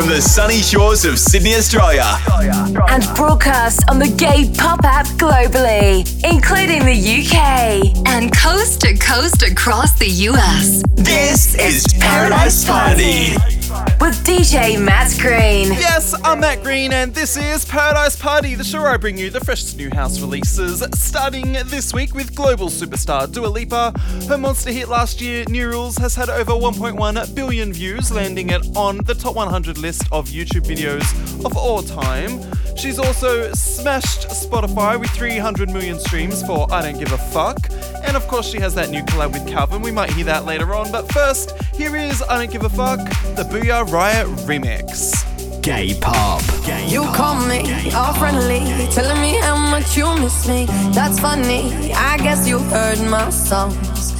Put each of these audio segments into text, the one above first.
from the sunny shores of Sydney, Australia. And broadcast on the Gay Pop app globally, including the UK and coast to coast across the US. This is Paradise Party with DJ Matt Green. Yes, I'm Matt Green, and this is Paradise Party, the show I bring you the freshest new house releases. Starting this week with global superstar Dua Lipa. Her monster hit last year, New Rules, has had over 1.1 billion views, landing it on the top 100 list of YouTube videos of all time. She's also smashed Spotify with 300 million streams for I Don't Give a Fuck. And of course, she has that new collab with Calvin. We might hear that later on. But first, here is I Don't Give a Fuck, the Booyah Riot remix. Gay pop. Gay you pop. call me all friendly, telling me how much you miss me. That's funny. I guess you heard my songs.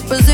Better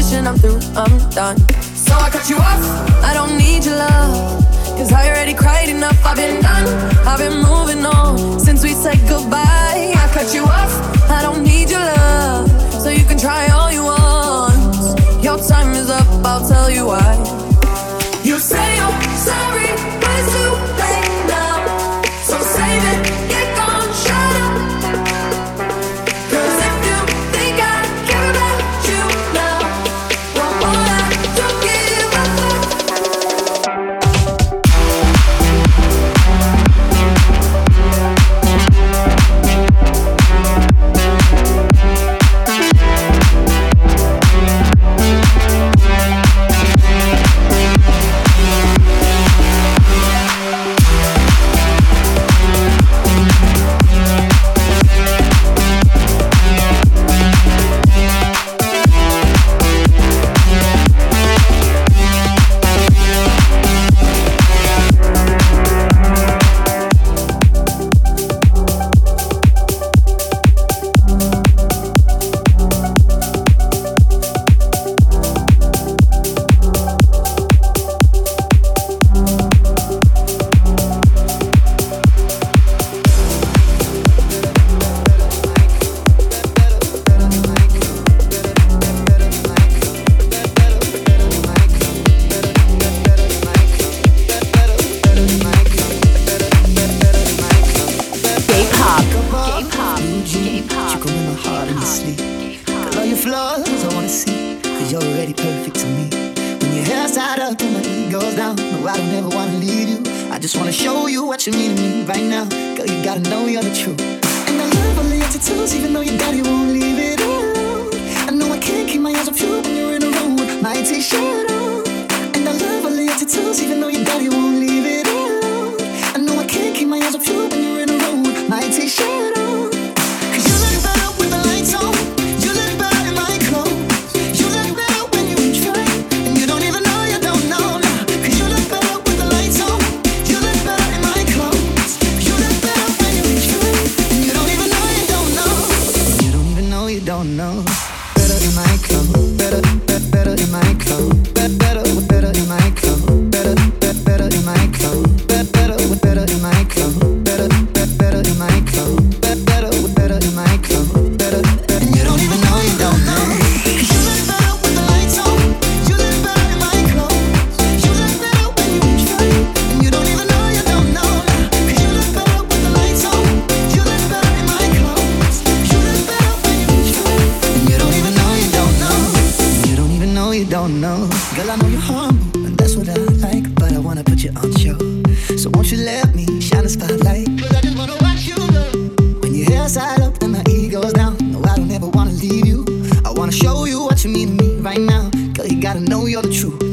Gotta know you're the truth.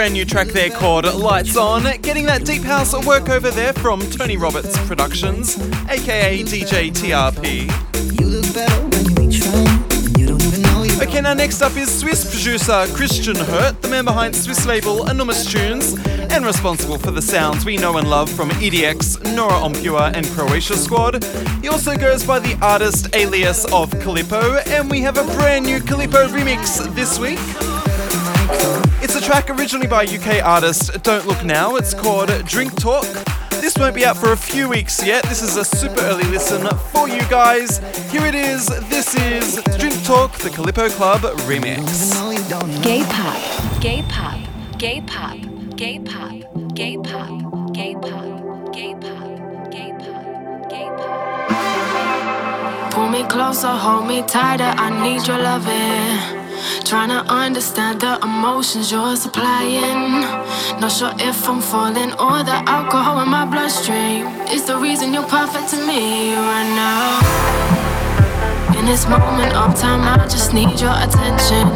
Brand new track there called Lights On. Getting that deep house work over there from Tony Roberts Productions, aka DJ TRP. Okay, now next up is Swiss producer Christian Hurt, the man behind Swiss label Enormous Tunes, and responsible for the sounds we know and love from EDX, Nora Pure, and Croatia Squad. He also goes by the artist alias of Calippo, and we have a brand new Calippo remix this week. It's a track originally by UK artist Don't Look Now. It's called Drink Talk. This won't be out for a few weeks yet. This is a super early listen for you guys. Here it is. This is Drink Talk, the Calippo Club remix. Gay pop, gay pop, gay pop, gay pop, gay pop, gay pop, gay pop, gay pop, gay pop. Pull me closer, hold me tighter. I need your loving. Trying to understand the emotions you're supplying. Not sure if I'm falling or the alcohol in my bloodstream is the reason you're perfect to me right now. In this moment of time, I just need your attention.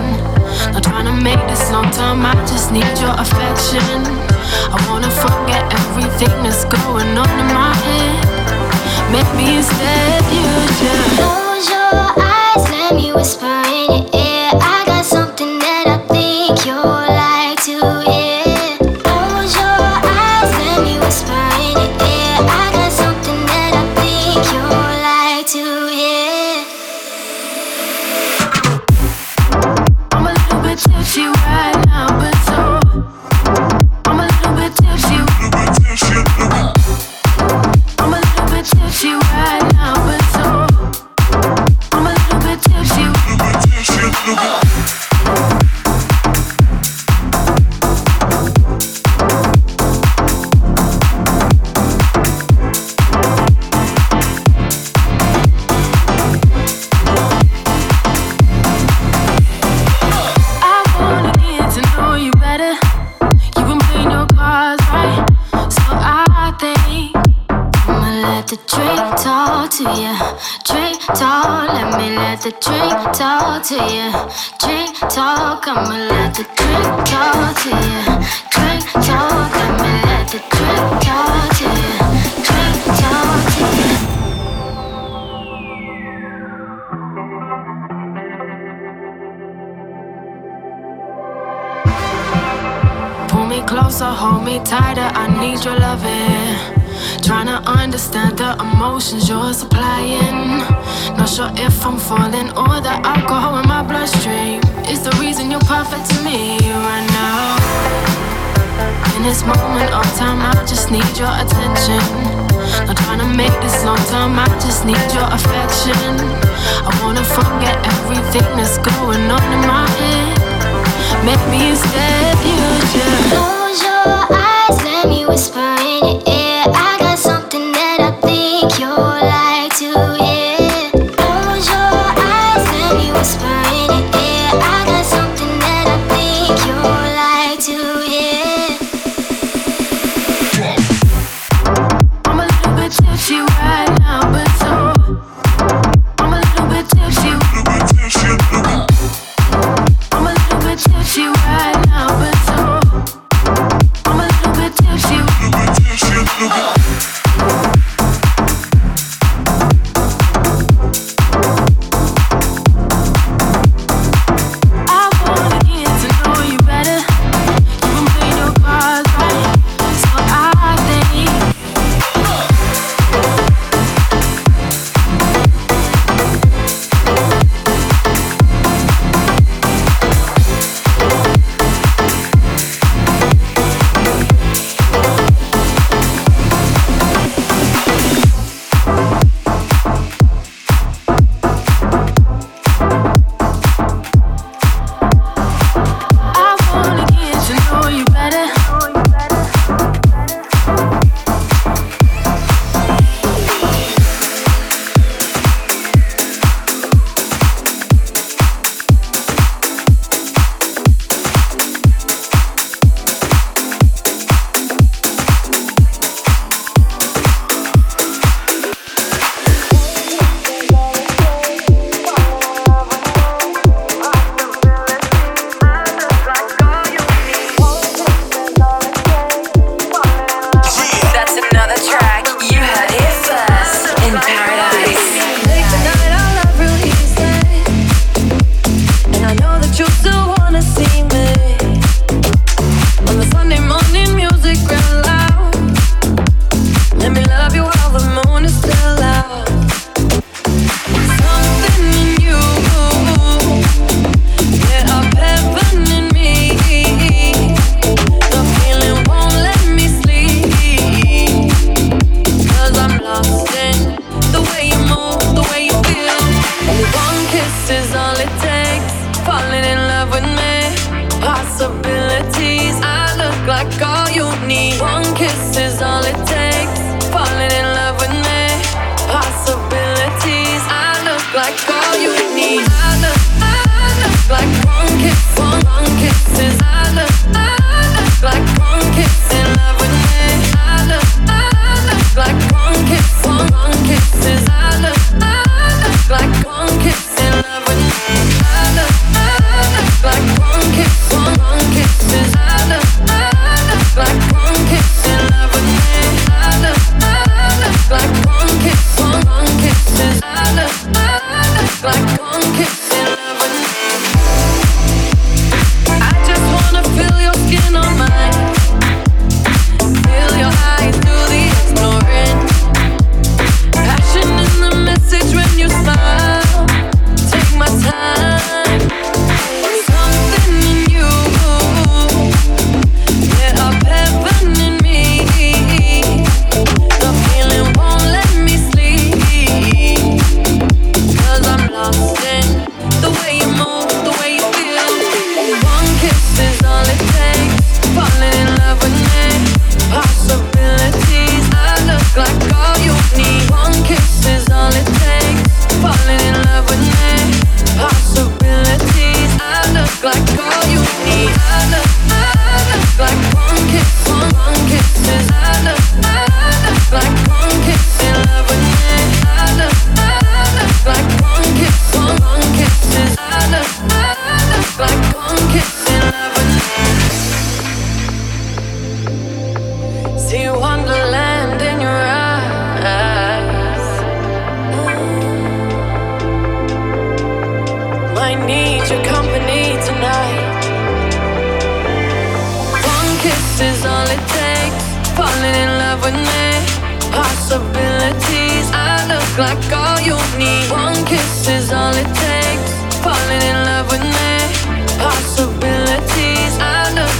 Not trying to make this long time, I just need your affection. I wanna forget everything that's going on in my head. Maybe instead you just close your eyes, let me whisper in your ear. I got something that I think you're the drink talk to you. Drink talk, let me let the drink talk to you. Drink talk, I'ma let the drink talk to you. Drink talk, I'ma let the drink talk to you. Drink talk to you. Pull me closer, hold me tighter. I need your loving. Trying to understand the emotions you're supplying. Not sure if I'm falling or the alcohol in my bloodstream is the reason you're perfect to me right now. In this moment of time, I just need your attention. Not trying to make this long time, I just need your affection. I wanna forget everything that's going on in my head. Maybe instead you just close your eyes, let me whisper in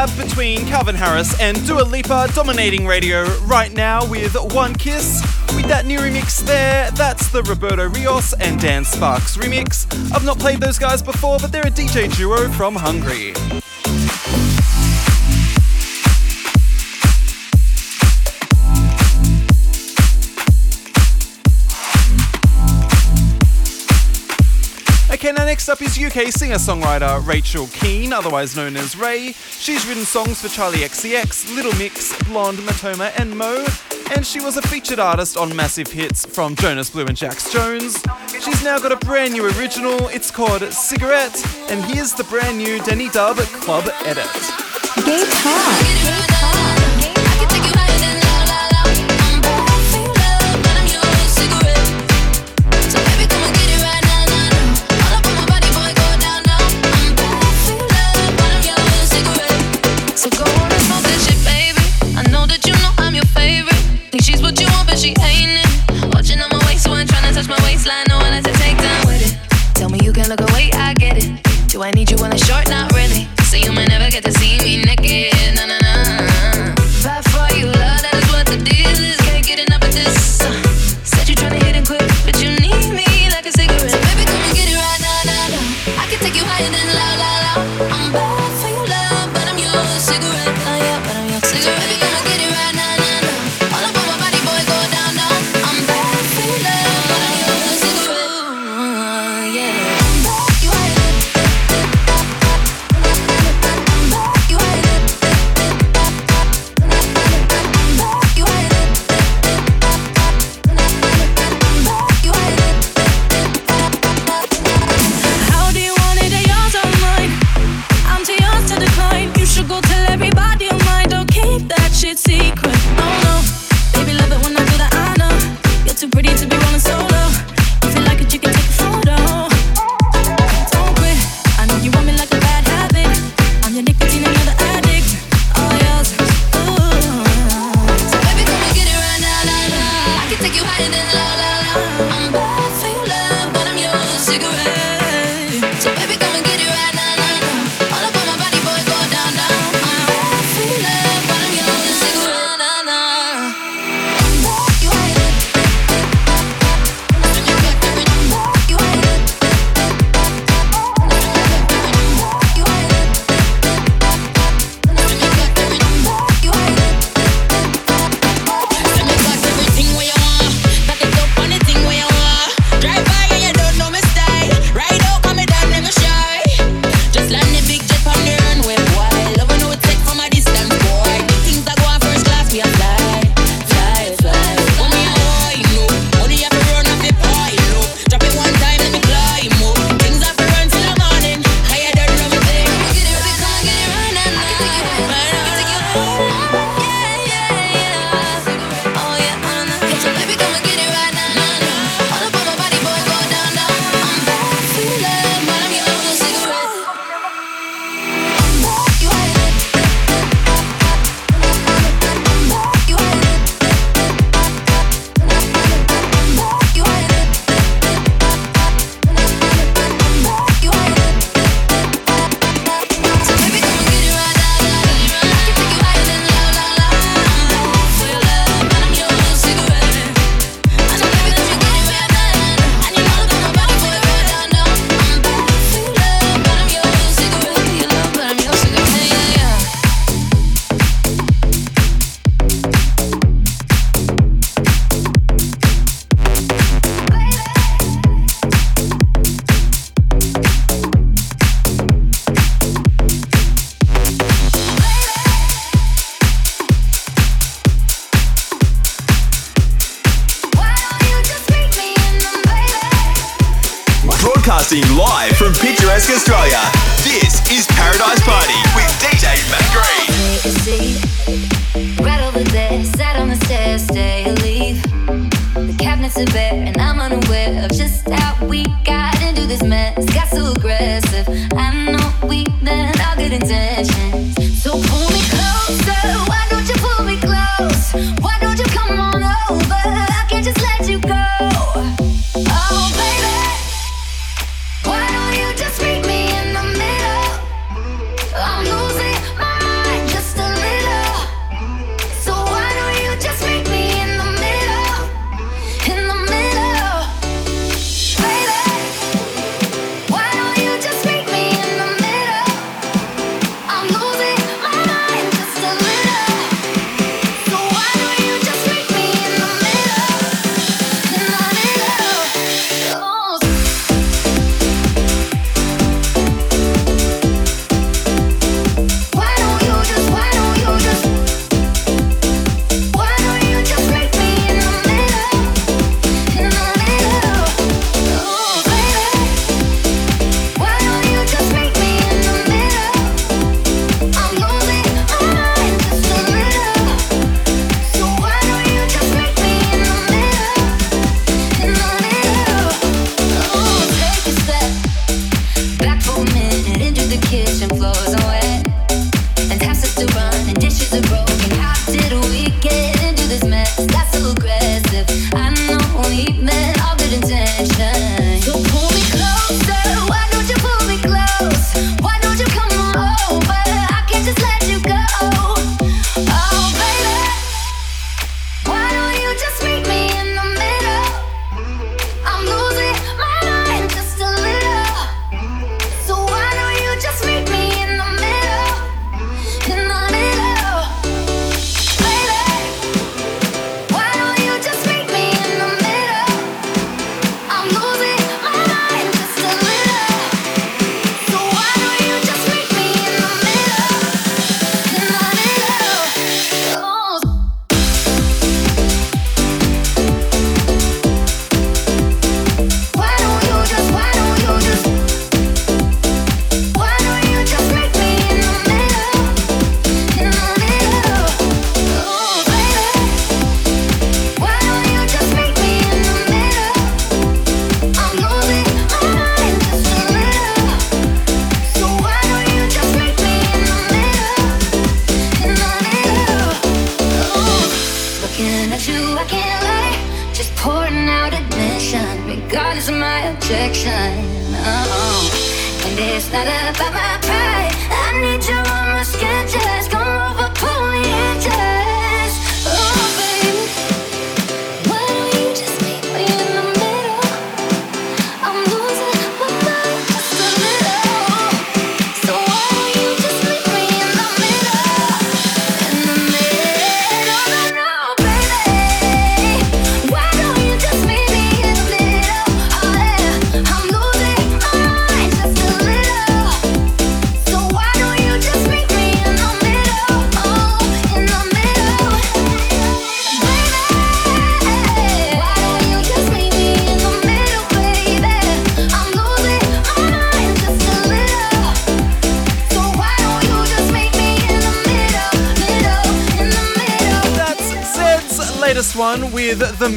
collab between Calvin Harris and Dua Lipa dominating radio right now with One Kiss. With that new remix there, that's the Roberto Rios and Dan Sparks remix. I've not played those guys before, but they're a DJ duo from Hungary. up is UK singer songwriter Rachel Keen, otherwise known as RAYE. She's written songs for Charli XCX, Little Mix, Blonde, Matoma, and Mo, and she was a featured artist on massive hits from Jonas Blue and Jax Jones. She's now got a brand new original, it's called Cigarette, and here's the brand new Denny Dub Club Edit. Gay Talk.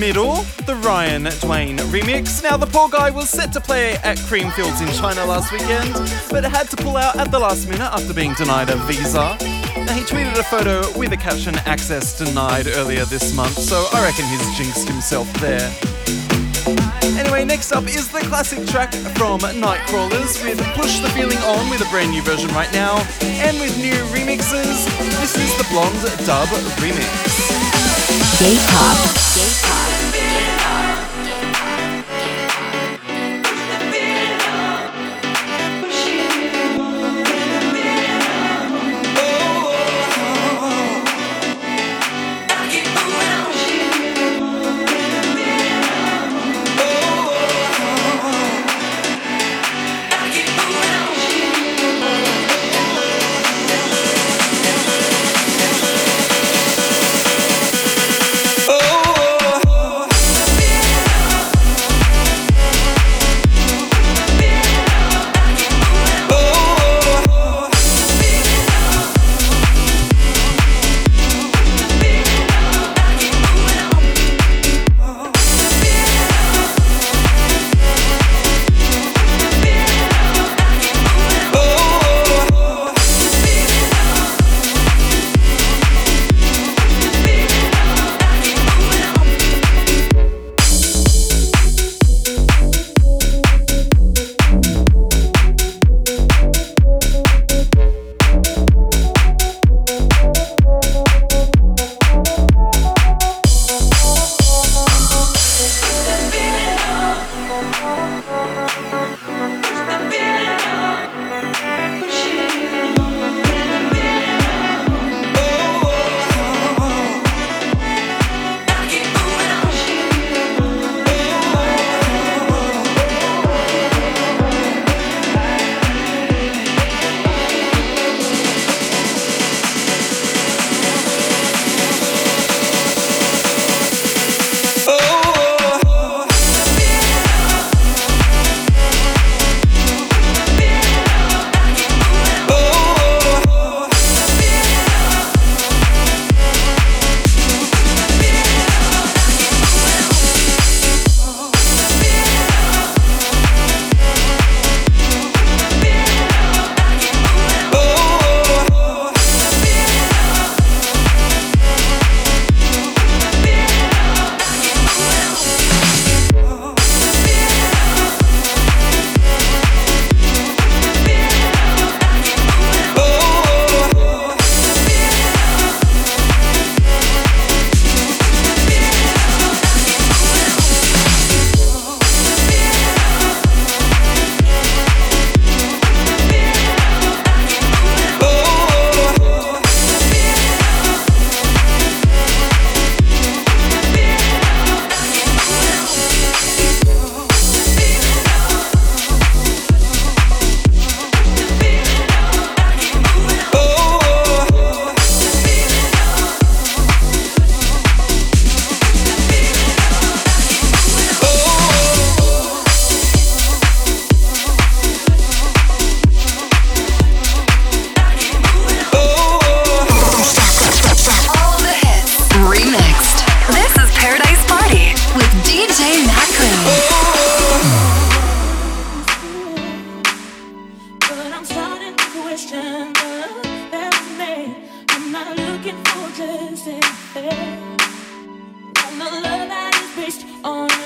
middle, the Ryan Dwayne remix. Now, the poor guy was set to play at Creamfields in China last weekend, but had to pull out at the last minute after being denied a visa. Now, he tweeted a photo with a caption access denied earlier this month, so I reckon he's jinxed himself there. Anyway, next up is the classic track from Nightcrawlers with Push the Feeling On with a brand new version right now, and with new remixes. This is the Blonde Dub Remix. Gay pop. Gay pop.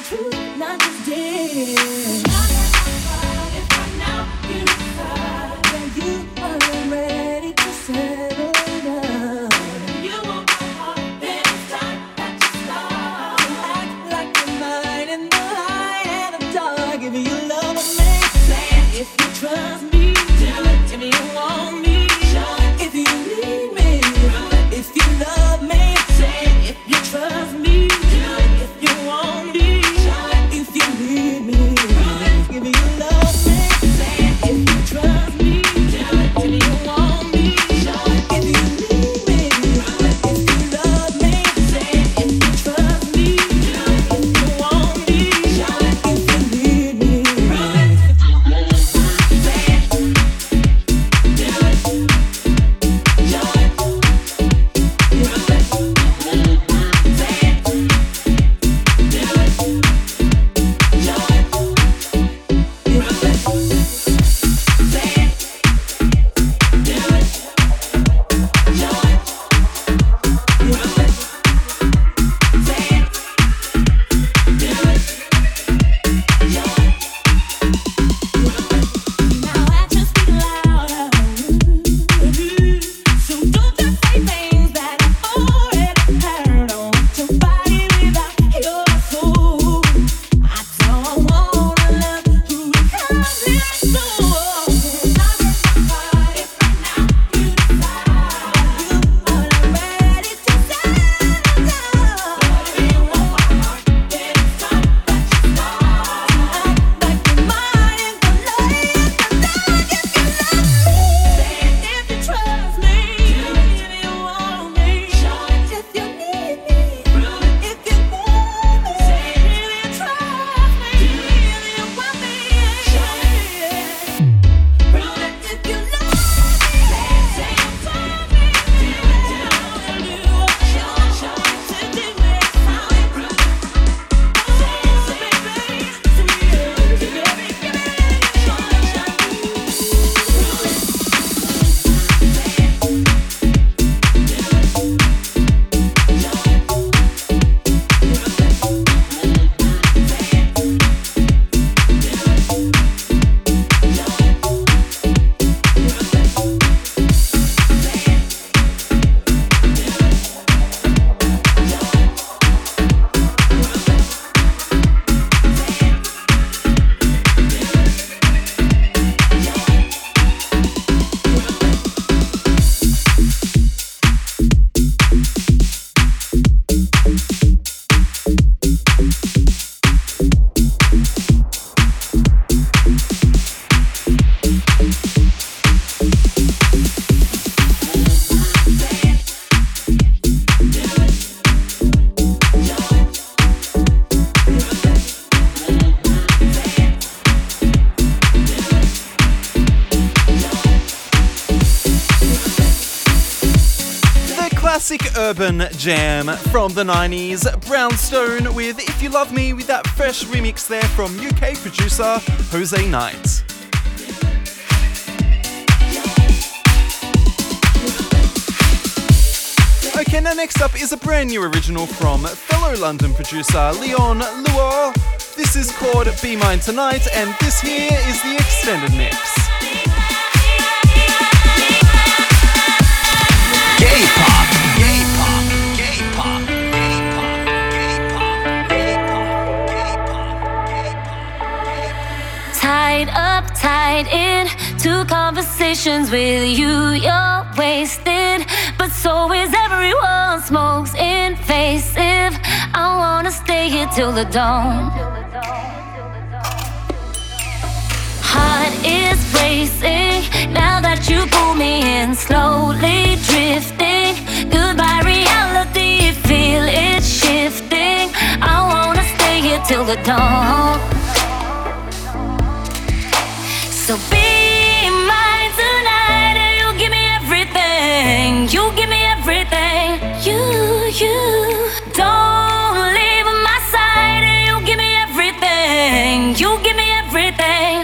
truth, not just dead. Urban jam from the 90s. Brownstone with If You Love Me with that fresh remix there from UK producer Jose Knight. Okay, now next up is a brand new original from fellow London producer Leon Lour. This is called Be Mine Tonight, and this here is the extended mix. Gay tied up, tied in to conversations with you. You're wasted, but so is everyone. Smokes invasive. I wanna stay here till the dawn. Heart is racing now that you pull me in, slowly drifting. Goodbye, reality. Feel it shifting. I wanna stay here till the dawn. Everything.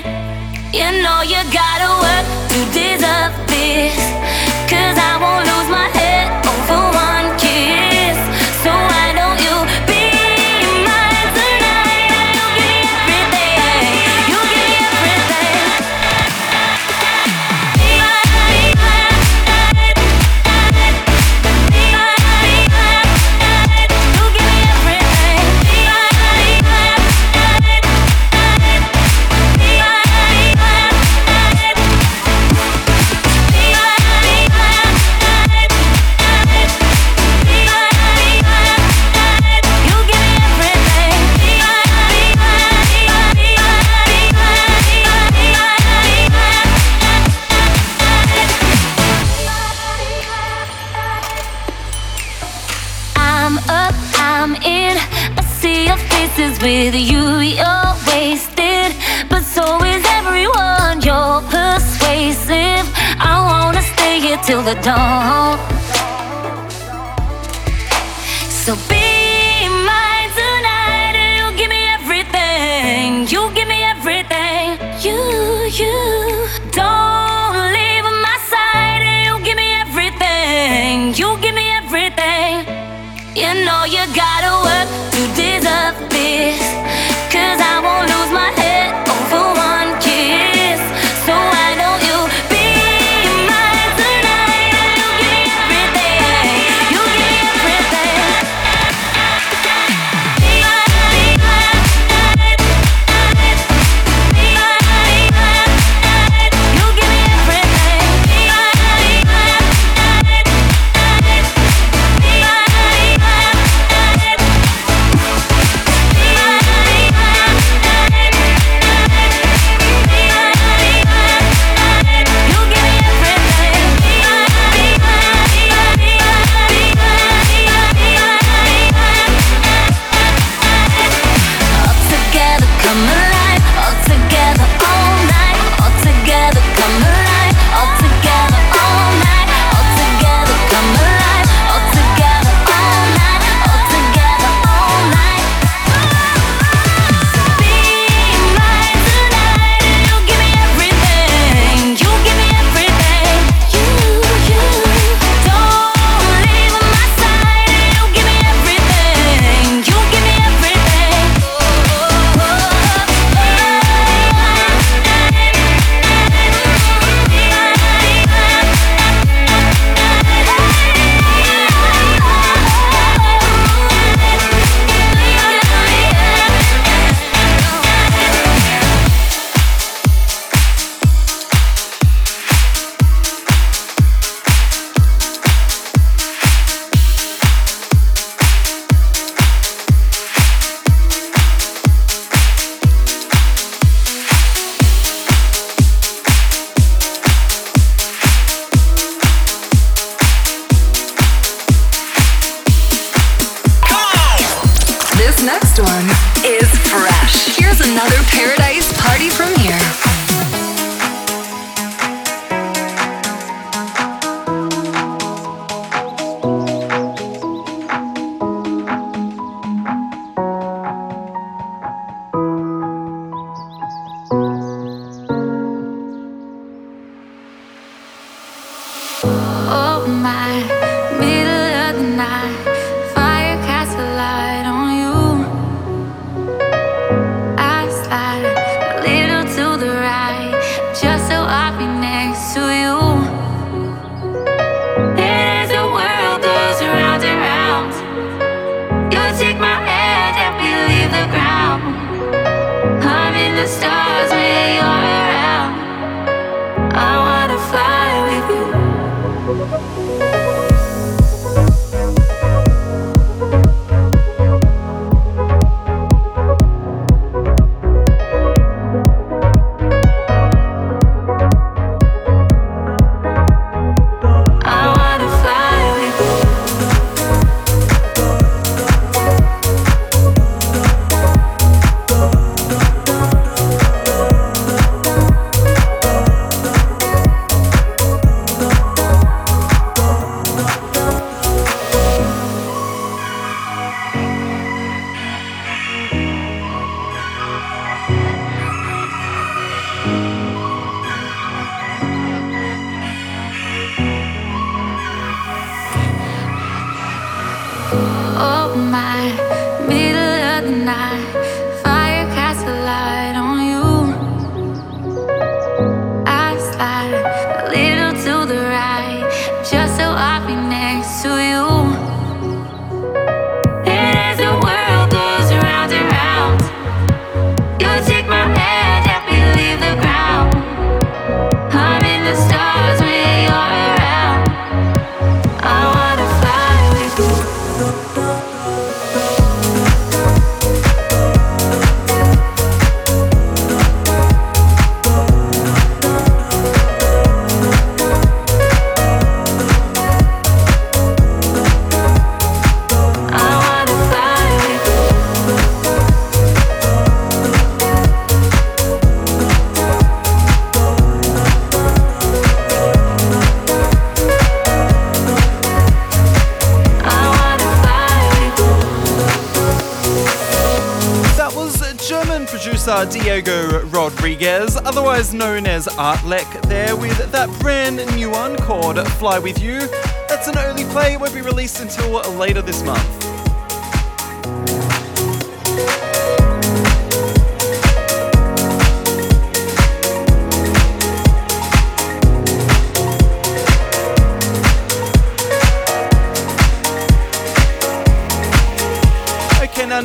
You know you gotta work to deserve this. Cause I won't places with you. You're wasted, but so is everyone. You're persuasive. I wanna stay here till the dawn. So be. I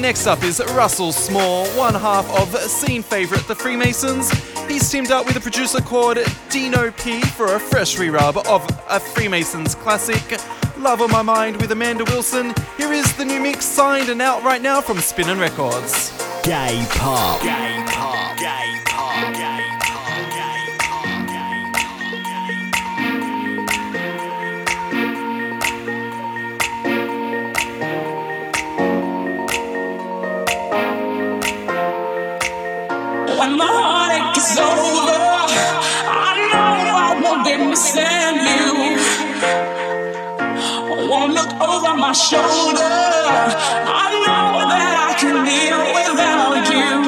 next up is Russell Small, one half of scene favourite The Freemasons. He's teamed up with a producer called Dino P for a fresh rerub of a Freemasons classic, Love on My Mind with Amanda Wilson. Here is the new mix signed and out right now from Spinnin' Records. Gay Pop. Gay Pop. it's over, I know I won't be missing you. I won't look over my shoulder. I know that I can live without you.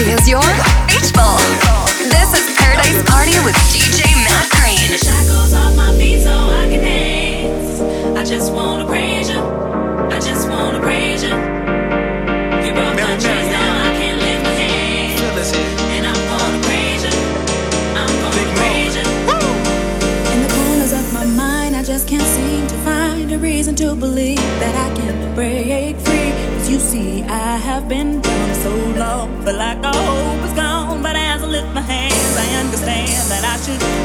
Is your beach ball. This is Paradise Party with DJ Matt Green. Shackles off my feet so I can dance. I just wanna praise you. I just wanna praise you. You broke my chains, now I can't lift my hands. And I'm gonna praise you. I'm gonna praise you. In the corners of my mind, I just can't seem to find a reason to believe that I can break free. Cause you see, I have been down so long, but like should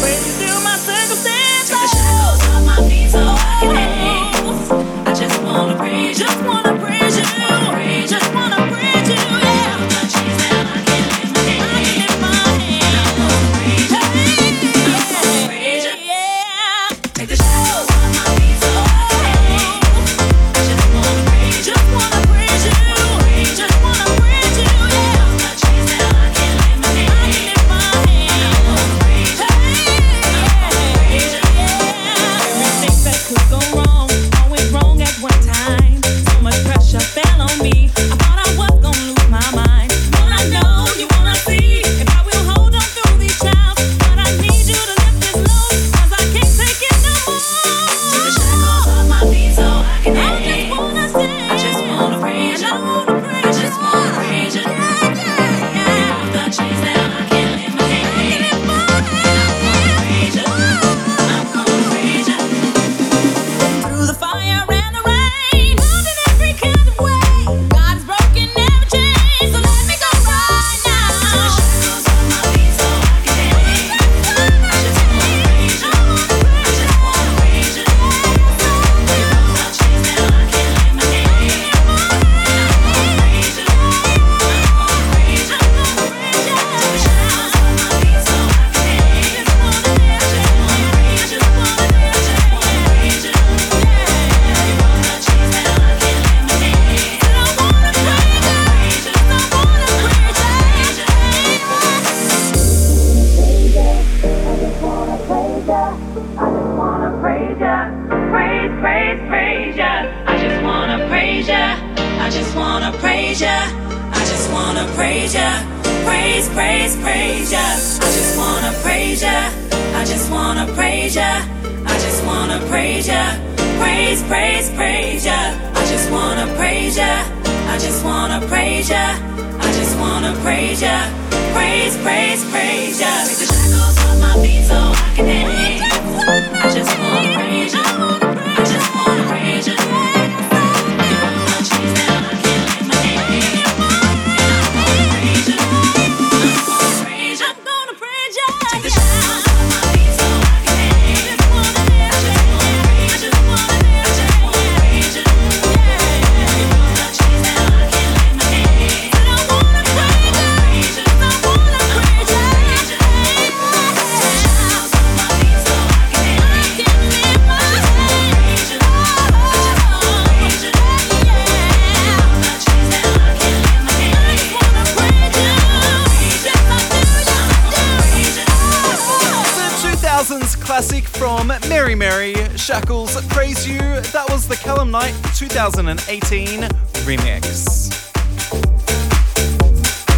2018 remix.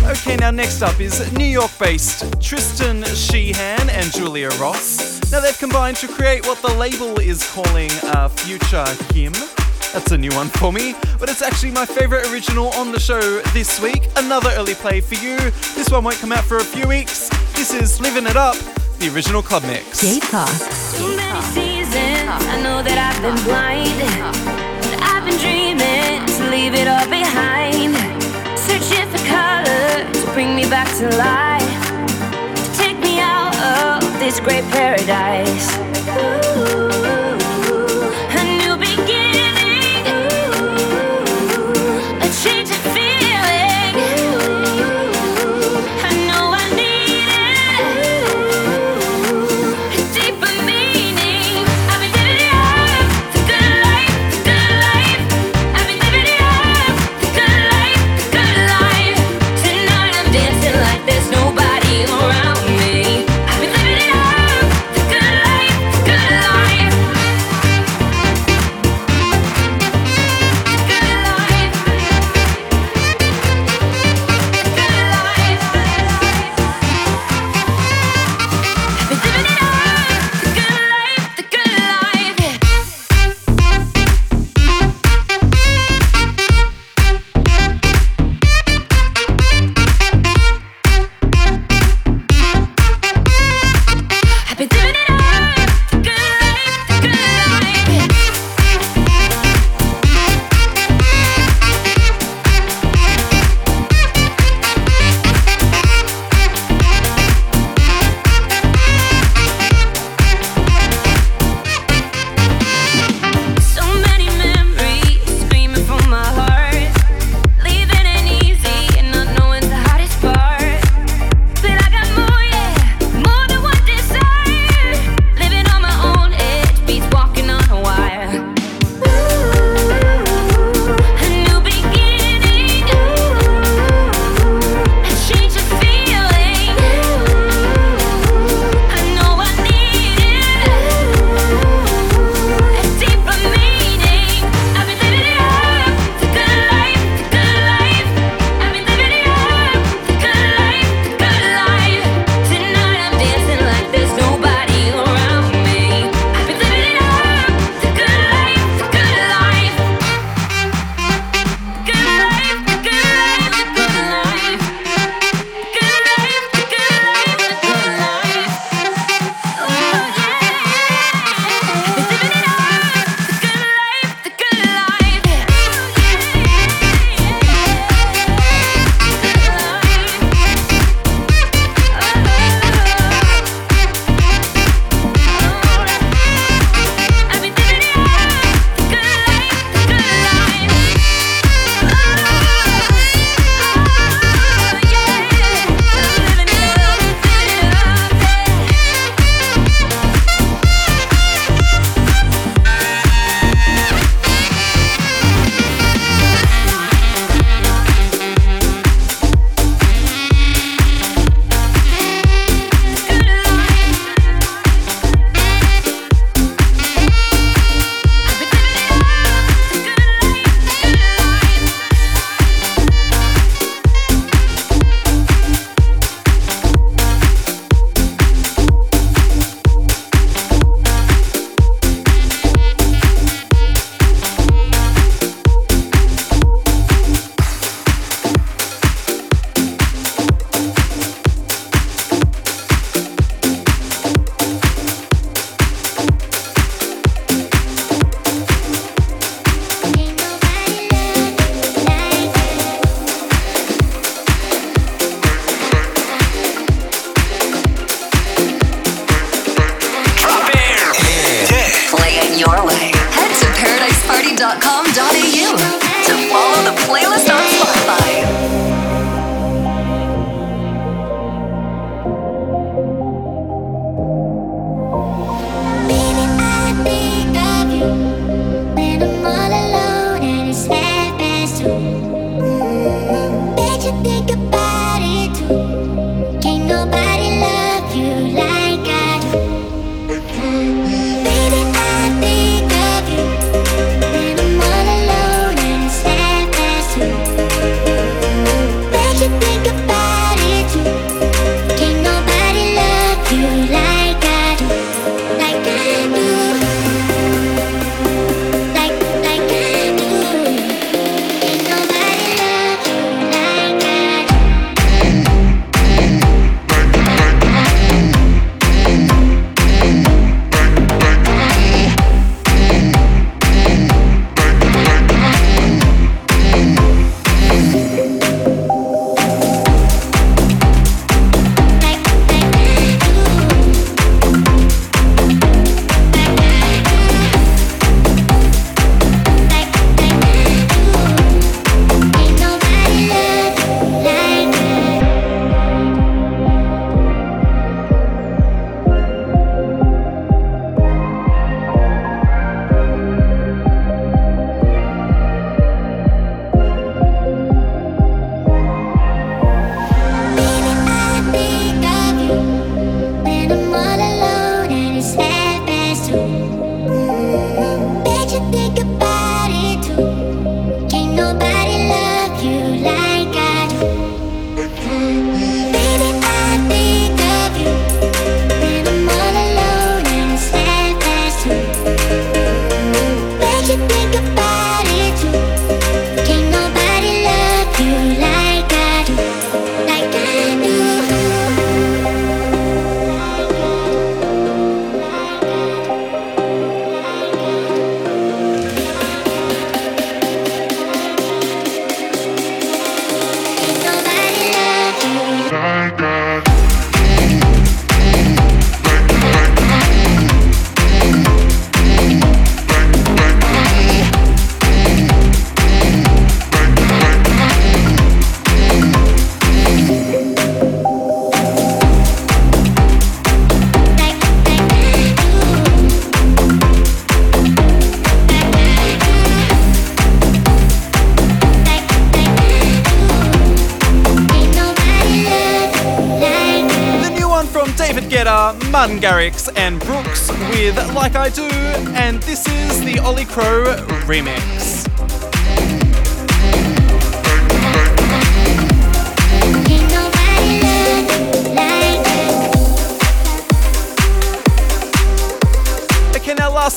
Okay, now next up is New York based Tristan Sheehan and Julia Ross. Now they've combined to create what the label is calling a Future Hymn. That's a new one for me, but it's actually my favourite original on the show this week. Another early play for you. This one won't come out for a few weeks. This is Living It Up, the original club mix. J-pop. Too many seasons, I know that I've been blind leave it all behind. Searching for color to bring me back to life. To take me out of this great paradise.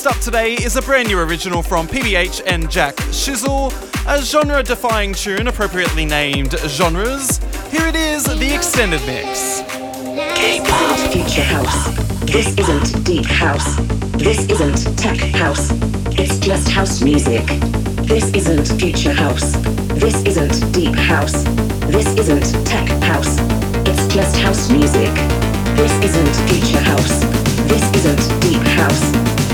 Next up today is a brand new original from PBH and Jack Shizzle, a genre defying tune appropriately named Genres. Here it is, the extended mix. K-pop. This isn't deep house. This isn't tech house. It's just house music. This isn't future house. This isn't deep house. This isn't tech house. It's just house music. This isn't future house. This isn't deep house.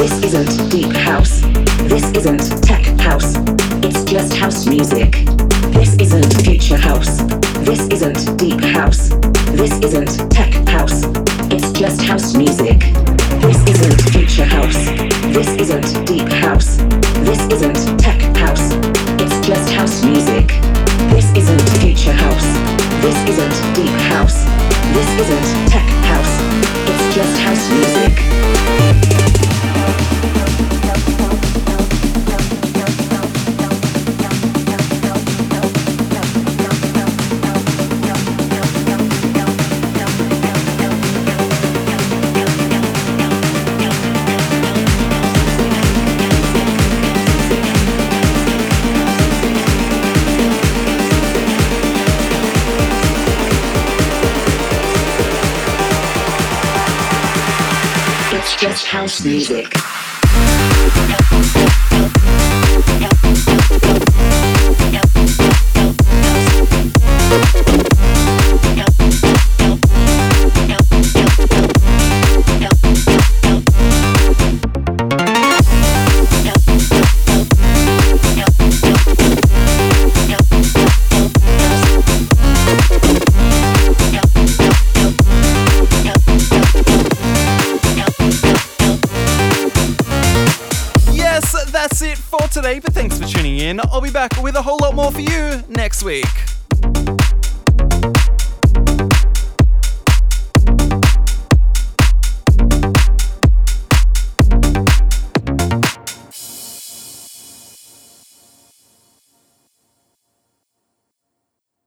This isn't deep house. This isn't tech house. It's just house music. This isn't future house. This isn't deep house. This isn't tech house. It's just house music. This isn't future house. This isn't deep house. This isn't tech house. It's just house music. This isn't future house. This isn't deep house. This isn't tech house. It's just house music. House music. Week.